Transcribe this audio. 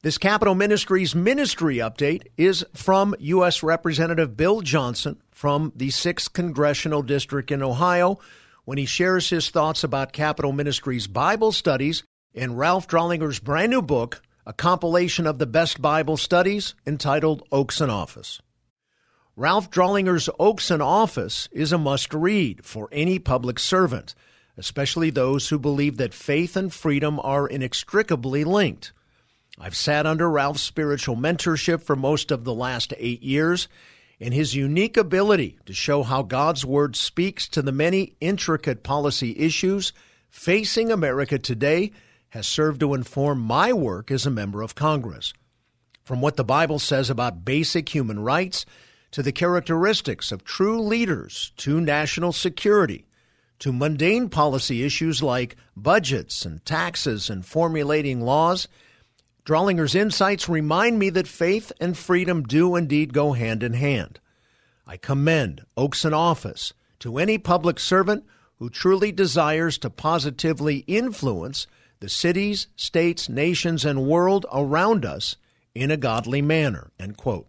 This Capitol Ministries ministry update is from U.S. Representative Bill Johnson from the 6th Congressional District in Ohio when he shares his thoughts about Capitol Ministries Bible studies in Ralph Drollinger's brand new book, a compilation of the best Bible studies entitled Oaks in Office. Ralph Drollinger's Oaks in Office is a must read for any public servant, especially those who believe that faith and freedom are inextricably linked. I've sat under Ralph's spiritual mentorship for most of the last eight years, and his unique ability to show how God's Word speaks to the many intricate policy issues facing America today has served to inform my work as a member of Congress. From what the Bible says about basic human rights to the characteristics of true leaders to national security to mundane policy issues like budgets and taxes and formulating laws, Drollinger's insights remind me that faith and freedom do indeed go hand in hand. I commend Oaks in Office to any public servant who truly desires to positively influence the cities, states, nations, and world around us in a godly manner. End quote.